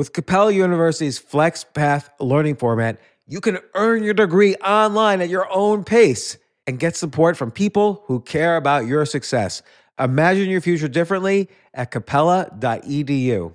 With Capella University's FlexPath learning format, you can earn your degree online at your own pace and get support from people who care about your success. Imagine your future differently at capella.edu.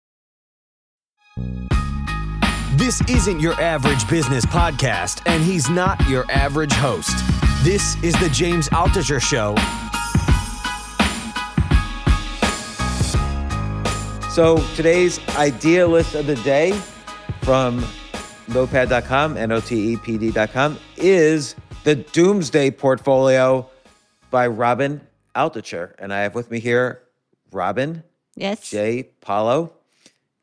This isn't your average business podcast, and he's not your average host. This is the James Altucher Show. So today's idea list of the day from notepd.com, N-O-T-E-P-D.com, is the Doomsday Portfolio by Robyn Altucher. And I have with me here Robyn Yes. Jay Paolo.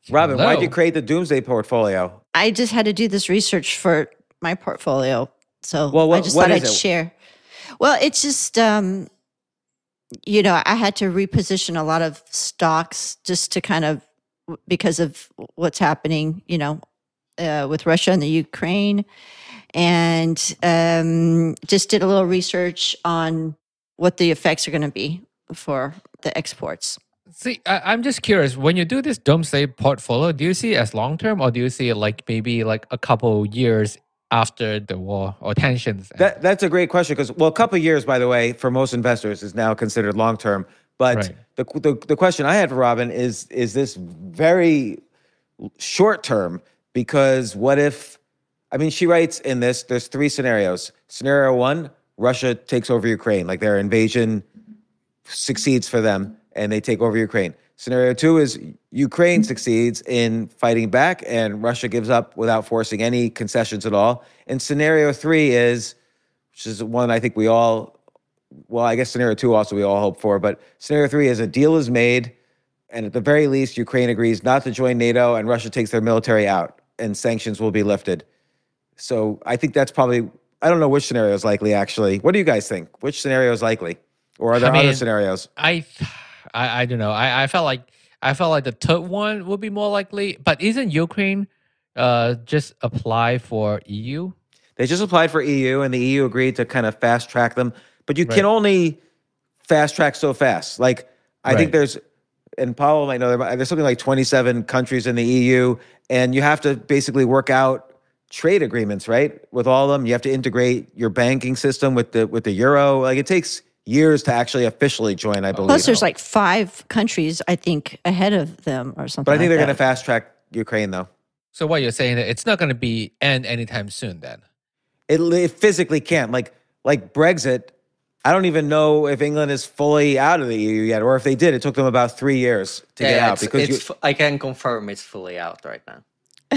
Robyn, Hello. why'd you create the Doomsday Portfolio? I just had to do this research for my portfolio. So Well, I just what thought I'd it? share. Well, it's just, um, you know, I had to reposition a lot of stocks just to kind of, because of what's happening, you know, uh, with Russia and the Ukraine. And um, just did a little research on what the effects are going to be for the exports. See, I, I'm just curious. When you do this doomsday portfolio, do you see it as long term, or do you see it like maybe like a couple years after the war or tensions? That, that's a great question because, well, a couple of years, by the way, for most investors is now considered long term. But Right. the, the the question I had for Robyn is is this very short term? Because what if, I mean, she writes in this, there's three scenarios. Scenario one, Russia takes over Ukraine, like their invasion succeeds for them and they take over Ukraine. Scenario two is Ukraine mm-hmm. succeeds in fighting back and Russia gives up without forcing any concessions at all. And scenario three is, which is one I think we all, well, I guess scenario two also we all hope for, but scenario three is a deal is made and at the very least, Ukraine agrees not to join NATO and Russia takes their military out and sanctions will be lifted. So I think that's probably, I don't know which scenario is likely actually. What do you guys think? Which scenario is likely? Or are there I other mean, scenarios? I, I, I don't know. I, I felt like I felt like the third one would be more likely. But isn't Ukraine uh just apply for EU? They just applied for EU and the EU agreed to kind of fast track them, but you Right. can only fast track so fast. Like I think there's and Paolo might know there- there's something like 27 countries in the EU and you have to basically work out trade agreements, right? With all of them, you have to integrate your banking system with the with the euro. Like it takes years to actually officially join, I believe. Plus, there's like five countries, I think, ahead of them or something. but I think like they're going to fast track Ukraine though. So what you're saying that it's not going to be end anytime soon then? It, it physically can't. Like like Brexit, I don't even know if England is fully out of the EU yet, or if they did, it took them about three years to get out it's, because it's, you, I can confirm it's fully out right now.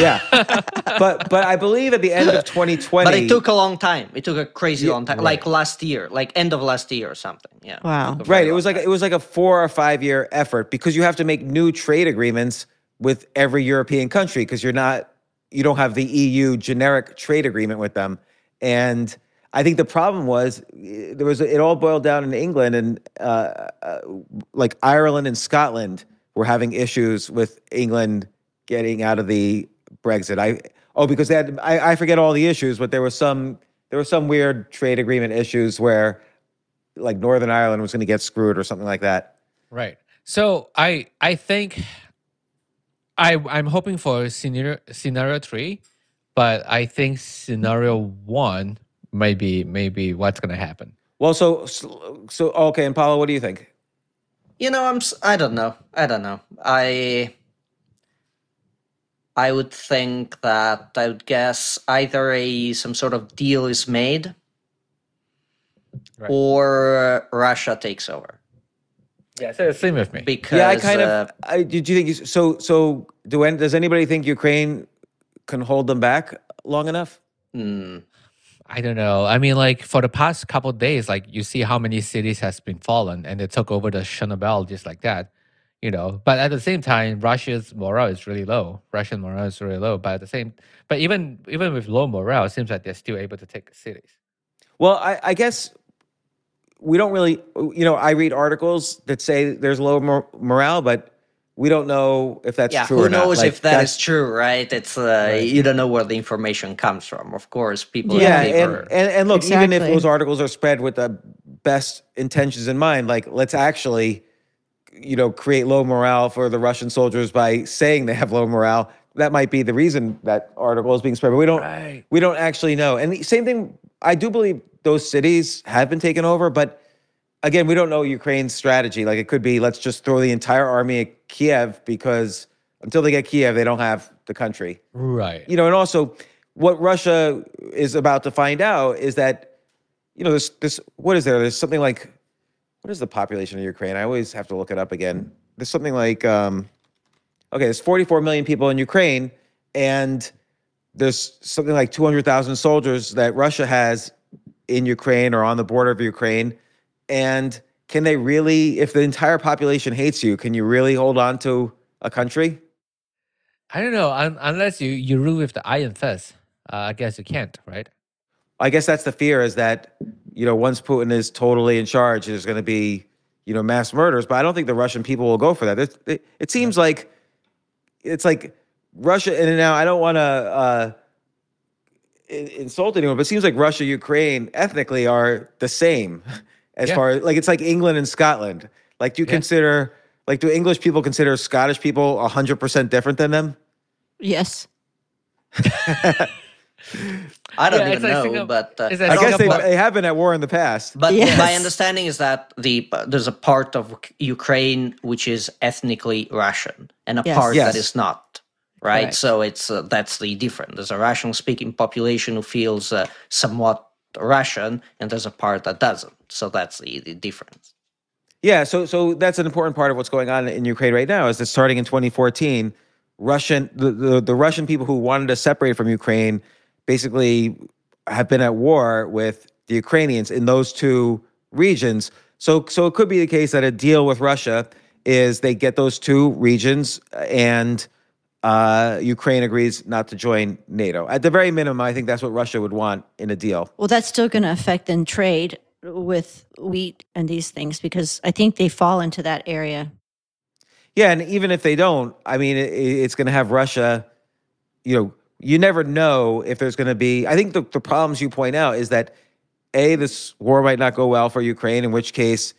yeah. but but I believe at the end of 2020, But it took a long time. It took a crazy Yeah, long time, like last year, like end of last year or something. Yeah. Wow. Took right. It was like time. it was like a four or five year effort because you have to make new trade agreements with every European country because you're not you don't have the EU generic trade agreement with them, and I think the problem was eh, there was it all boiled down in England and uh, uh, like Ireland and Scotland were having issues with England getting out of the Brexit. I oh because they had I, I forget all the issues, but there was some there were some weird trade agreement issues where like Northern Ireland was going to get screwed or something like that. Right. So I I think I I'm hoping for scenario scenario three, but I think scenario one maybe maybe what's gonna happen. Well, so so, so okay, and Paolo, what do you think? You know, I'm. I don't know. I don't know. I. I would think that I would guess either a some sort of deal is made, Right. or Russia takes over Yeah, so same with me. because yeah, I kind uh, of. I, did you think you, so? So do any, does anybody think Ukraine can hold them back long enough? mm, I don't know. I mean, like for the past couple days, like you see how many cities has been fallen, and they took over the Chernobyl just like that, you know. But at the same time, Russia's morale is really low. Russian morale is really low. But at the same, but even even with low morale, it seems like they're still able to take cities. Well, I, I guess we don't really, you know, I read articles that say there's low mor- morale, but we don't know if that's yeah, true who or not. knows Like, if that's- true, right? It's uh, you don't know where the information comes from. Of course, people Yeah, in and, and and look, even if those articles are spread with the best intentions in mind, like let's actually, you know, create low morale for the Russian soldiers by saying they have low morale. That might be the reason that article is being spread, but we don't Right. we don't actually know. And the same thing, I do believe those cities have been taken over, but again, we don't know Ukraine's strategy. Like it could be let's just throw the entire army at Kiev because until they get Kiev, they don't have the country Right. you know, and also what Russia is about to find out is that, you know, this this what is there? There's something like what is the population of Ukraine? I always have to look it up again. There's something like um okay, there's 44 million people in Ukraine, and there's something like 200,000 soldiers that Russia has in Ukraine or on the border of Ukraine. And can they really, if the entire population hates you, can you really hold on to a country? I don't know. Un- unless you you rule with the iron fist, uh, I guess you can't, right? I guess that's the fear is that, you know, once Putin is totally in charge, there's going to be, you know, mass murders. But I don't think the Russian people will go for that. It, it, it seems like it's like Russia, and now I don't want to uh, insult anyone, but it seems like Russia, Ukraine ethnically are the same as Yeah. far as like it's like England and Scotland. Like, do you Yeah. consider, like, do English people consider Scottish people 100% different than them? Yes. I don't Yeah, even know, Singapore- but uh, I guess they, they have been at war in the past. But Yes. my understanding is that the there's a part of Ukraine which is ethnically Russian and a Yes. part Yes. that is not. Right, Correct. so it's uh, that's the difference. There's a Russian-speaking population who feels uh, somewhat Russian, and there's a part that doesn't. So that's the, the difference. Yeah, so so that's an important part of what's going on in Ukraine right now. Is that starting in 2014, Russian the, the the Russian people who wanted to separate from Ukraine basically have been at war with the Ukrainians in those two regions. So so it could be the case that a deal with Russia is they get those two regions and uh, Ukraine agrees not to join NATO. At the very minimum, I think that's what Russia would want in a deal. Well, that's still going to affect then trade with wheat and these things because I think they fall into that area. Yeah, and even if they don't, I mean, it, it's going to have Russia. You know, you never know if there's going to be. I think the, the problems you point out is that a this war might not go well for Ukraine, in which case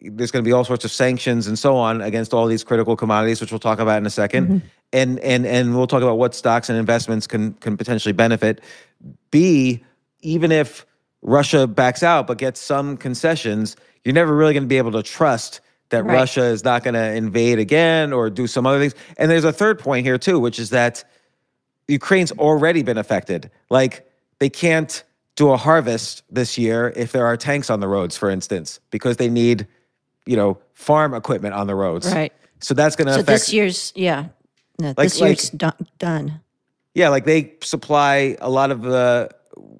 there's going to be all sorts of sanctions and so on against all these critical commodities, which we'll talk about in a 2nd mm-hmm. And and and we'll talk about what stocks and investments can can potentially benefit. B, even if Russia backs out but gets some concessions, you're never really going to be able to trust that Right. Russia is not going to invade again or do some other things. And there's a third point here too, which is that Ukraine's already been affected. Like they can't do a harvest this year if there are tanks on the roads, for instance, because they need, you know, farm equipment on the roads. Right. So that's going to So affect. this year's, yeah. No, this like- year's done. Yeah, like they supply a lot of the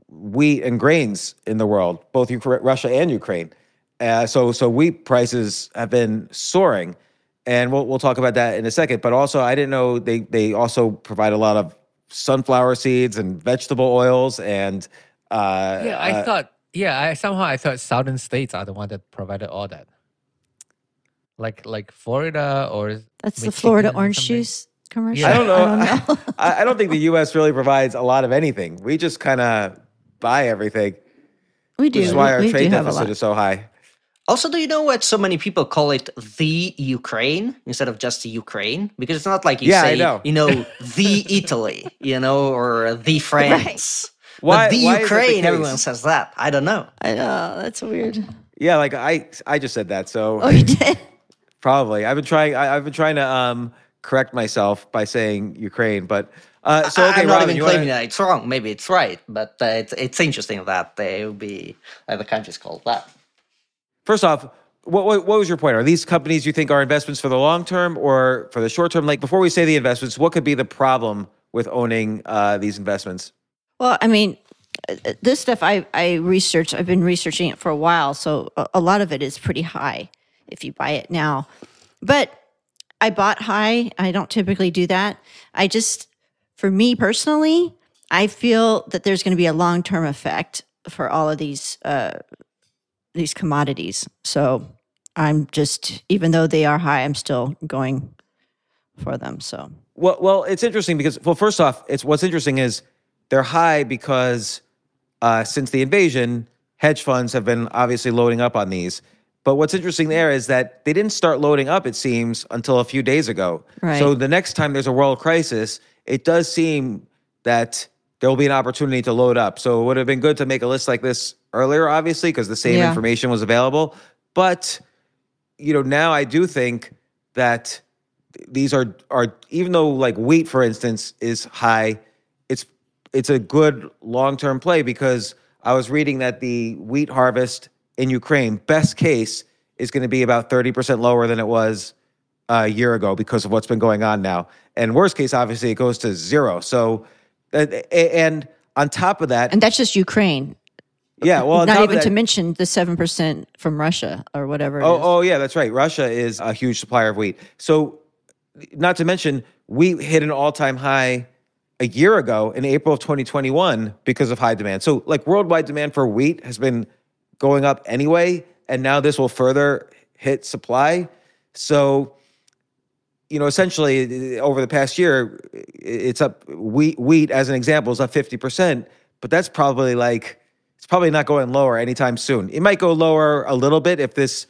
wheat and grains in the world, both Ukra- Russia and Ukraine. Uh, so, so wheat prices have been soaring, and we'll we'll talk about that in a second. But also, I didn't know they they also provide a lot of sunflower seeds and vegetable oils and uh, Yeah, I uh, thought. Yeah, I somehow I thought southern states are the one that provided all that. Like like Florida or That's the Florida orange juice commercial. I don't know. I don't know. I, I don't think the U.S. really provides a lot of anything. We just kind of buy everything, we do. which is why our we, we trade do have a deficit is so high. Also, do you know what so many people call it the Ukraine instead of just the Ukraine? Because it's not like you Yeah, say, know. you know, the Italy, you know, or the France. Why- but the why is that the Ukraine, everyone says that. I don't know. I know. That's weird. Yeah, like I I just said that, so Oh, you did? probably I've been trying. I, I've been trying to um correct myself by saying Ukraine, but uh, so I- okay, I'm not Robyn, even you claiming wanna, that it's wrong. Maybe it's right, but uh, it's, it's interesting that they will be uh, the country's called that. First off. What, what, what was your point? Are these companies you think are investments for the long term or for the short term? Like before we say the investments, what could be the problem with owning uh, these investments? Well, I mean, uh, this stuff I I researched. I've been researching it for a while, so a, a lot of it is pretty high if you buy it now. But I bought high. I don't typically do that. I just, for me personally, I feel that there's going to be a long term effect for all of these uh, these commodities. So I'm just, even though they are high, I'm still going for them. So Well, well, it's interesting because well, first off, it's what's interesting is they're high because uh, since the invasion, hedge funds have been obviously loading up on these. But what's interesting there is that they didn't start loading up, it seems, until a few days ago. Right. So the next time there's a world crisis, it does seem that there will be an opportunity to load up. So it would have been good to make a list like this earlier, obviously, because the same Yeah. information was available. But you know, now I do think that these are are even though like wheat, for instance, is high, it's it's a good long term play because I was reading that the wheat harvest in Ukraine, best case, is going to be about thirty percent lower than it was a year ago because of what's been going on now. And worst case, obviously, it goes to zero. So, and on top of that, and that's just Ukraine. Yeah, well, Not even that- to mention the seven percent from Russia or whatever. it oh, is. Oh, oh yeah, that's right. Russia is a huge supplier of wheat. So, not to mention, we hit an all-time high a year ago in April of 2021 because of high demand. So, like worldwide demand for wheat has been going up anyway, and now this will further hit supply. So, you know, essentially over the past year, it's up. Wheat, wheat as an example, is up 50%, but that's probably like probably not going lower anytime soon. It might go lower a little bit if this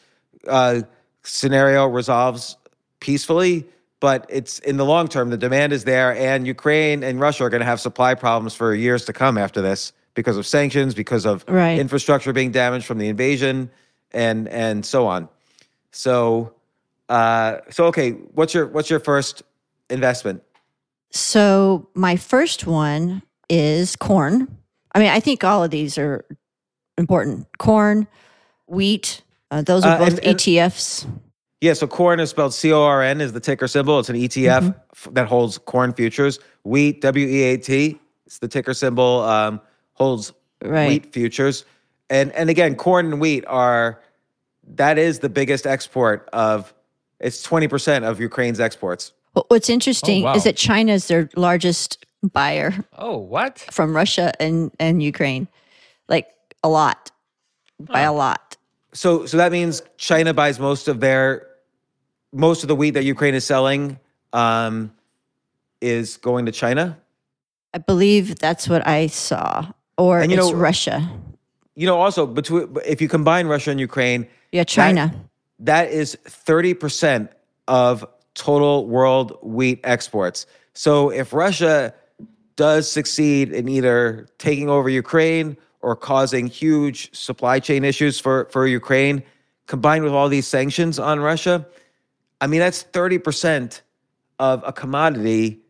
uh, scenario resolves peacefully, but it's in the long term. The demand is there, and Ukraine and Russia are going to have supply problems for years to come after this because of sanctions, because of Right. infrastructure being damaged from the invasion, and and so on. So, uh, so okay, what's your what's your first investment? So my first one is corn. I mean, I think all of these are important. Corn, wheat. Uh, those are Uh, both and- and- ETFs. Yeah, so corn is spelled C O R N is the ticker symbol. It's an ETF Mm-hmm. f- that holds corn futures. Wheat W E A T. It's the ticker symbol. Um, holds Right. wheat futures. And and again, corn and wheat are that is the biggest export of. It's twenty percent of Ukraine's exports. What's interesting wow. is that China is their largest buyer Oh, what? from Russia and, and Ukraine, like a lot, by a lot. So so that means China buys most of their most of the wheat that Ukraine is selling um, is going to China. I believe that's what I saw. Or And you it's know- Russia. You know, also between if you combine Russia and Ukraine, Yeah, China. that is 30% of total world wheat exports. So if Russia does succeed in either taking over Ukraine or causing huge supply chain issues for, for Ukraine, combined with all these sanctions on Russia, I mean, that's 30% of a commodity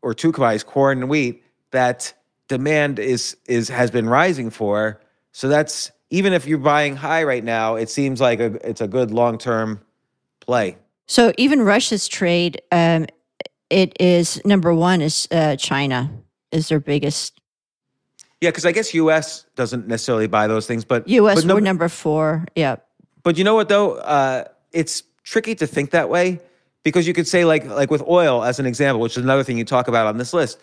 or two commodities, corn and wheat, that demand is is has been rising for. So that's even if you're buying high right now, it seems like a, it's a good long term play. So even Russia's trade, um, it is number one is uh, China is their biggest. Yeah, because I guess U.S. doesn't necessarily buy those things, but U.S. But, no- we're number four. Yeah. but you know what though? Uh, it's tricky to think that way because you could say like like with oil as an example, which is another thing you talk about on this list.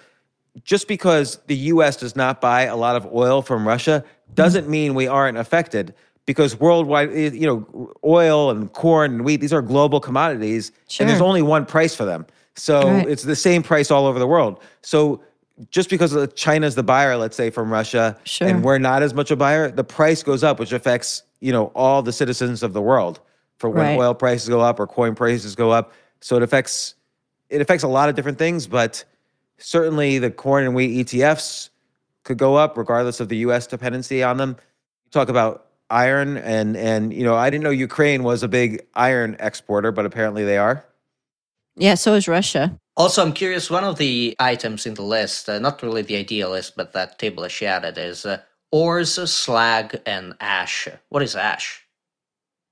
Just because the U.S. does not buy a lot of oil from Russia doesn't mean we aren't affected. Because worldwide, you know, oil and corn and wheat, these are global commodities, and there's only one price for them. So Right. it's the same price all over the world. So just because China's the buyer, let's say from Russia, Sure. and we're not as much a buyer, the price goes up, which affects you know all the citizens of the world. For when Right. oil prices go up or coin prices go up, so it affects it affects a lot of different things. But certainly the corn and wheat ETFs could go up regardless of the U.S. dependency on them. You talk about iron and and you know I didn't know Ukraine was a big iron exporter, but apparently they are. Yeah. So is Russia. Also, I'm curious. One of the items in the list, uh, not really the ideal list, but that table she added, is uh, ores, slag, and ash. What is ash?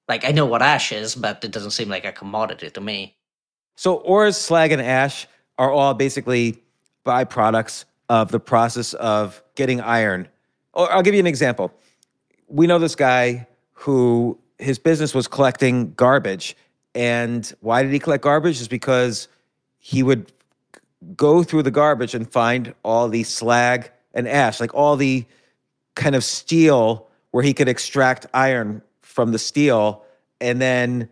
Like I know what ash is, but it doesn't seem like a commodity to me. So ores, slag, and ash are all basically byproducts of the process of getting iron. Or I'll give you an example. We know this guy who his business was collecting garbage. And why did he collect garbage? Is because he would go through the garbage and find all the slag and ash, like all the kind of steel where he could extract iron from the steel and then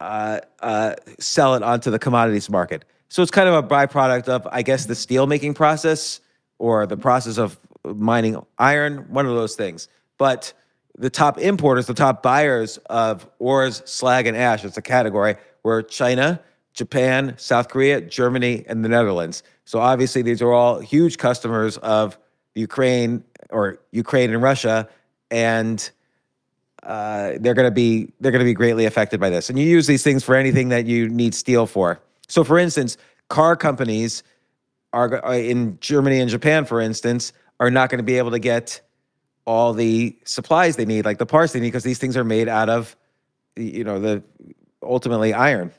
uh, uh, sell it onto the commodities market. So it's kind of a byproduct of, I guess, the steel making process or the process of mining iron, one of those things. But the top importers, the top buyers of ores, slag, and ash, it's a category, were China, Japan, South Korea, Germany, and the Netherlands. So obviously, these are all huge customers of Ukraine or Ukraine and Russia, and uh, they're going to be they're going to be greatly affected by this. And you use these things for anything that you need steel for. So, for instance, car companies are uh, in Germany and Japan, for instance, are not going to be able to get all the supplies they need, like the parts they need, because these things are made out of, you know, the ultimately iron.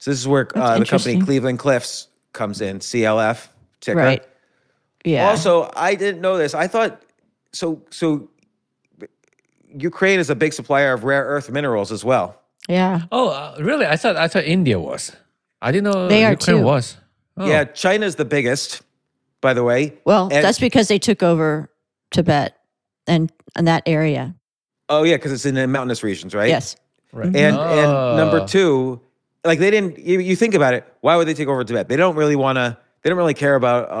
So this is where uh, the company. Cleveland Cliffs comes in, CLF ticker. Right. Yeah. Also, I didn't know this. I thought so. So Ukraine is a big supplier of rare earth minerals as well. yeah. Oh, uh, really? I thought I thought India was. I didn't know They are too. was. Oh. Yeah, China's the biggest, by the way. Well, And- that's because they took over Tibet and, and that area. Oh yeah, because it's in the mountainous regions, right? Yes. Right. And and number Oh. two, like they didn't. You, you think about it. Why would they take over Tibet? They don't really want to. They don't really care about. Uh, uh,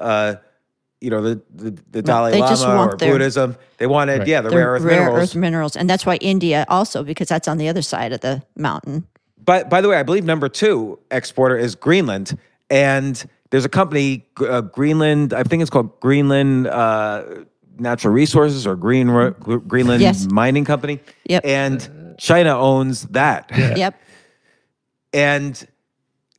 uh, you know the the, the Dalai they Lama just want or their- Buddhism. They wanted, Right. yeah, the The rare earth minerals. minerals. And that's why India also, because that's on the other side of the mountain. But by the way, I believe number two exporter is Greenland, and there's a company, uh, Greenland. I think it's called Greenland uh, Natural Resources or Green Greenland Yes. Mining Company. Yep. And China owns that. Yep. And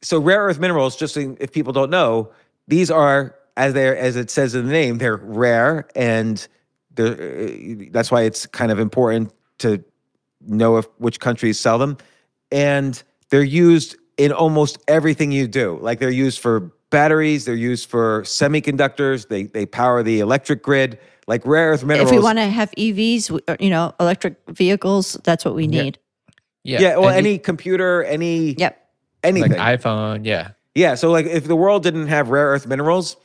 so rare earth minerals, just so if people don't know, these are as they as it says in the name, they're rare, and they're, uh, that's why it's kind of important to know if which countries sell them. And they're used in almost everything you do. Like they're used for batteries, they're used for semiconductors, they they power the electric grid. Like rare earth minerals. If we want to have EVs, you know, electric vehicles, that's what we need. Yeah, yeah, well, and any computer, any Yep. you- anything. like iPhone, yeah. Yeah, so like if the world didn't have rare earth minerals,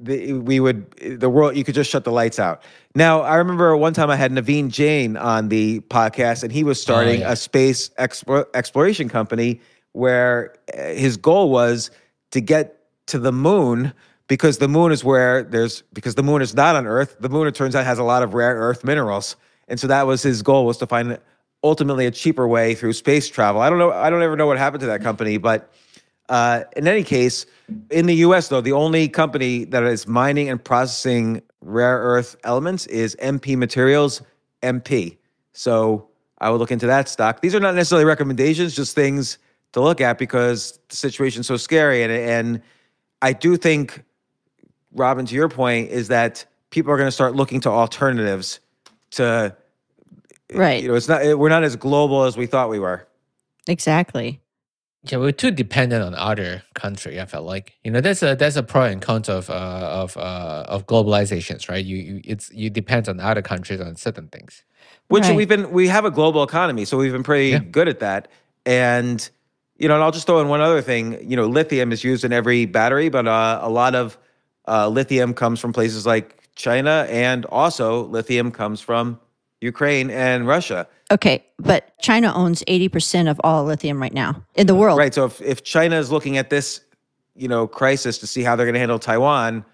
the, we would the world you could just shut the lights out. Now I remember one time I had Naveen Jain on the podcast, and he was starting yeah. a space expo- exploration company where uh, his goal was to get to the moon because the moon is where there's because the moon is not on Earth. The moon, it turns out, has a lot of rare earth minerals, and so that was his goal was to find ultimately a cheaper way through space travel. I don't know. I don't ever know what happened to that company, but. Uh, in any case, in the U.S., though, the only company that is mining and processing rare earth elements is MP Materials, MP. So I would look into that stock. These are not necessarily recommendations, just things to look at because the situation's so scary. And and I do think, Robyn, to your point, is that people are going to start looking to alternatives to Right. you know it's not we're not as global as we thought we were. Exactly. Yeah, we're too dependent on other country. I felt like you know that's a that's a pro and con of uh, of uh, of globalizations, right? You, you it's you depend on other countries on certain things. which Right. we've been we have a global economy so we've been pretty Yeah. good at that and you know and i'll just throw in one other thing you know lithium is used in every battery but uh, a lot of uh, lithium comes from places like china and also lithium comes from ukraine and russia Okay. But China owns 80% of all lithium right now in the world. right so if, if china is looking at this you know crisis to see how they're going to handle taiwan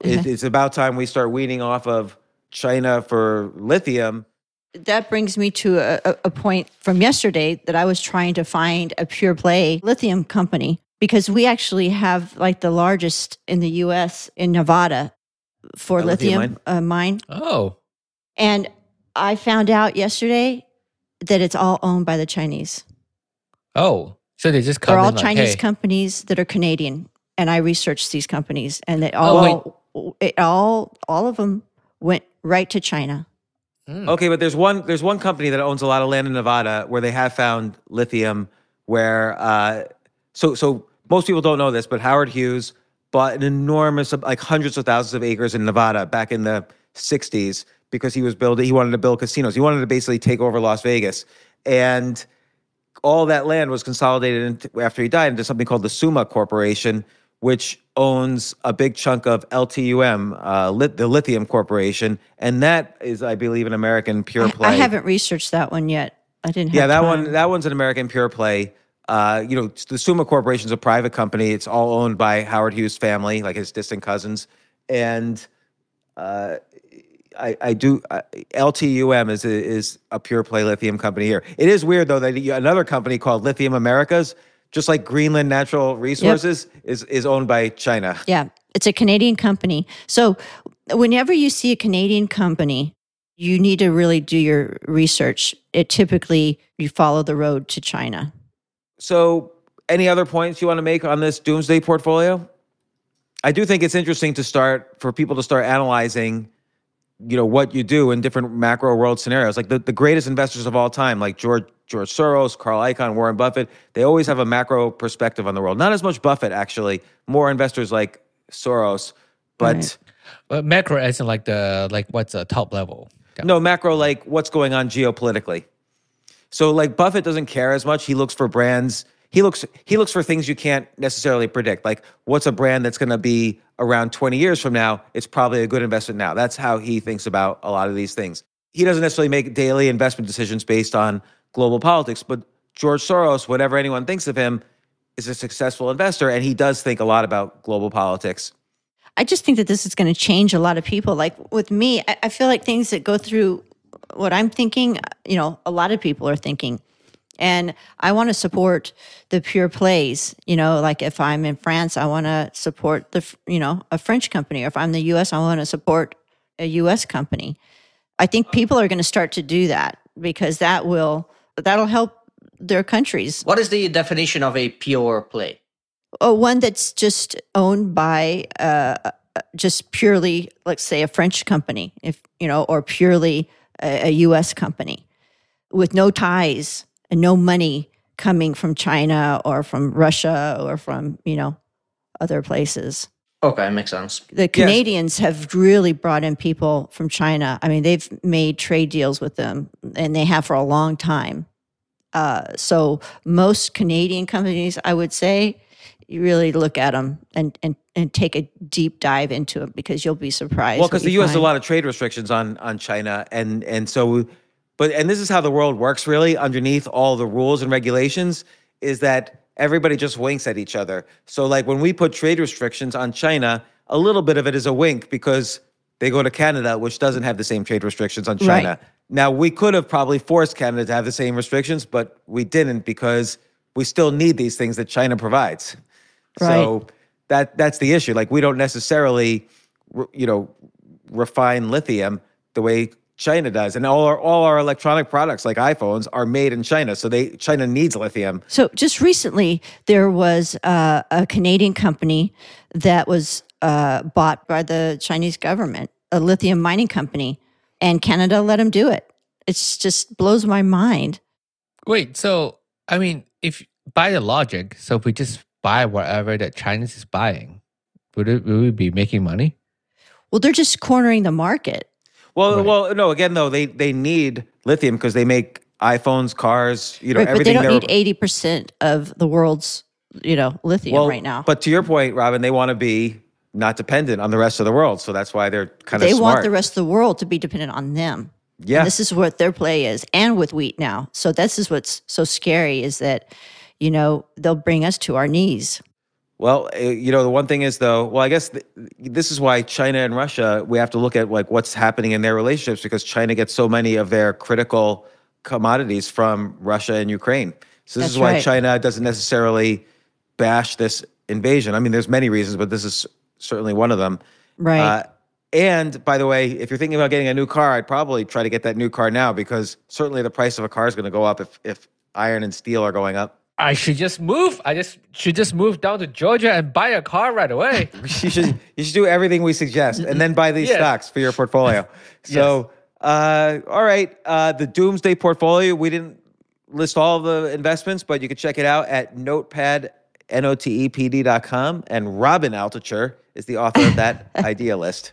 it, it's about time we start weaning off of china for lithium That brings me to a, a- a point from yesterday that I was trying to find a pure play lithium company because we actually have like the largest in the US in Nevada for A lithium lithium, uh, mine. Oh, And I found out yesterday that it's all owned by the Chinese. oh, so they just come They're all in like, Chinese hey, companies that are Canadian. And I researched these companies and they Oh, all, it all, all of them went right to China. mm, Okay, but there's one there's one company that owns a lot of land in Nevada where they have found lithium. Where uh, so so most people don't know this, but Howard Hughes bought an enormous like hundreds of thousands of acres in Nevada back in the 60s because he was building. He wanted to build casinos. He wanted to basically take over Las Vegas, and all that land was consolidated into, after he died into something called the Summa Corporation, which owns a big chunk of LTUM, uh, lit, the Lithium Corporation, and that is, I believe, an American pure play. I haven't researched that one yet. I didn't. Have Yeah, that time. one that one's an American pure play. Uh, you know, the Summa Corporation is a private company. It's all owned by Howard Hughes' family, like his distant cousins, and uh, I, I do. Uh, LTUM is a, is a pure play lithium company here. It is weird though that another company called Lithium Americas, just like Greenland Natural Resources, is is owned by China. Yeah, it's a Canadian company. So whenever you see a Canadian company, you need to really do your research. It typically you follow the road to China. So, any other points you want to make on this doomsday portfolio? I do think it's interesting to start for people to start analyzing, you know, what you do in different macro world scenarios. Like the, the greatest investors of all time, like George George Soros, Carl Icahn, Warren Buffett, they always have a macro perspective on the world. Not as much Buffett actually, more investors like Soros, but Right. Macro isn't like the like what's the top level. Yeah. No, macro, like what's going on geopolitically. So like Buffett doesn't care as much. He looks for brands. He looks he looks for things you can't necessarily predict. Like what's a brand that's going to be around 20 years from now? It's probably a good investment now. That's how he thinks about a lot of these things. He doesn't necessarily make daily investment decisions based on global politics, but George Soros, whatever anyone thinks of him, is a successful investor and he does think a lot about global politics. I just think that this is going to change a lot of people. Like with me, I, I feel like things that go through what I'm thinking, you know, a lot of people are thinking. And I want to support the pure plays. You know, like if I'm in France, I want to support the, you know, a French company. Or if I'm in the US, I want to support a US company. I think people are going to start to do that because that will, that'll help their countries. What is the definition of a pure play? Oh, one that's just owned by uh, uh, just purely, let's say, a French company, if you know, or purely a, a U.S. company, with no ties and no money coming from China or from Russia or from you know other places. Okay, it makes sense. The Canadians have really brought in people from China. I mean, they've made trade deals with them, and they have for a long time. Uh, so most Canadian companies, I would say, you really look at them and and and take a deep dive into them because you'll be surprised. Well, because the you U.S. has a lot of trade restrictions on on China, and and so, but and this is how the world works really. Underneath all the rules and regulations, is that everybody just winks at each other. So, like when we put trade restrictions on China, a little bit of it is a wink because they go to Canada, which doesn't have the same trade restrictions on China. Right. Now, we could have probably forced Canada to have the same restrictions, but we didn't because we still need these things that China provides. Right. So that that's the issue. Like we don't necessarily, you know, refine lithium the way China does, and all our all our electronic products like iPhones are made in China. So they China needs lithium. So just recently, there was uh, a Canadian company that was uh, bought by the Chinese government, a lithium mining company, and Canada let them do it. It just blows my mind. Wait, so I mean, if by the logic, so if we just buy whatever that Chinese is buying, would it would we be making money? Well, they're just cornering the market. Well, Right. well, no. Again, though, they they need lithium because they make iPhones, cars, you know, Right, but they don't need eighty percent of the world's, you know, lithium well, right now. But to your point, Robyn, they want to be not dependent on the rest of the world. So that's why they're kind of they smart. want the rest of the world to be dependent on them. yeah. And this is what their play is, and with wheat now. So this is what's so scary is that, you know, they'll bring us to our knees. Well, uh, you know, the one thing is though, well, I guess th- this is why China and Russia, we have to look at like what's happening in their relationships because China gets so many of their critical commodities from Russia and Ukraine. So this That's is why right. China doesn't necessarily bash this invasion. I mean, there's many reasons, but this is certainly one of them. Right. Uh, and by the way, if you're thinking about getting a new car, I'd probably try to get that new car now because certainly the price of a car is going to go up if, if iron and steel are going up. I should just move. I just should just move down to Georgia and buy a car right away. you should you should do everything we suggest and then buy these Yes. stocks for your portfolio. So, uh, all right, uh, the Doomsday portfolio. We didn't list all the investments, but you can check it out at Notepd notepd.com. And Robyn Altucher is the author of that idea list.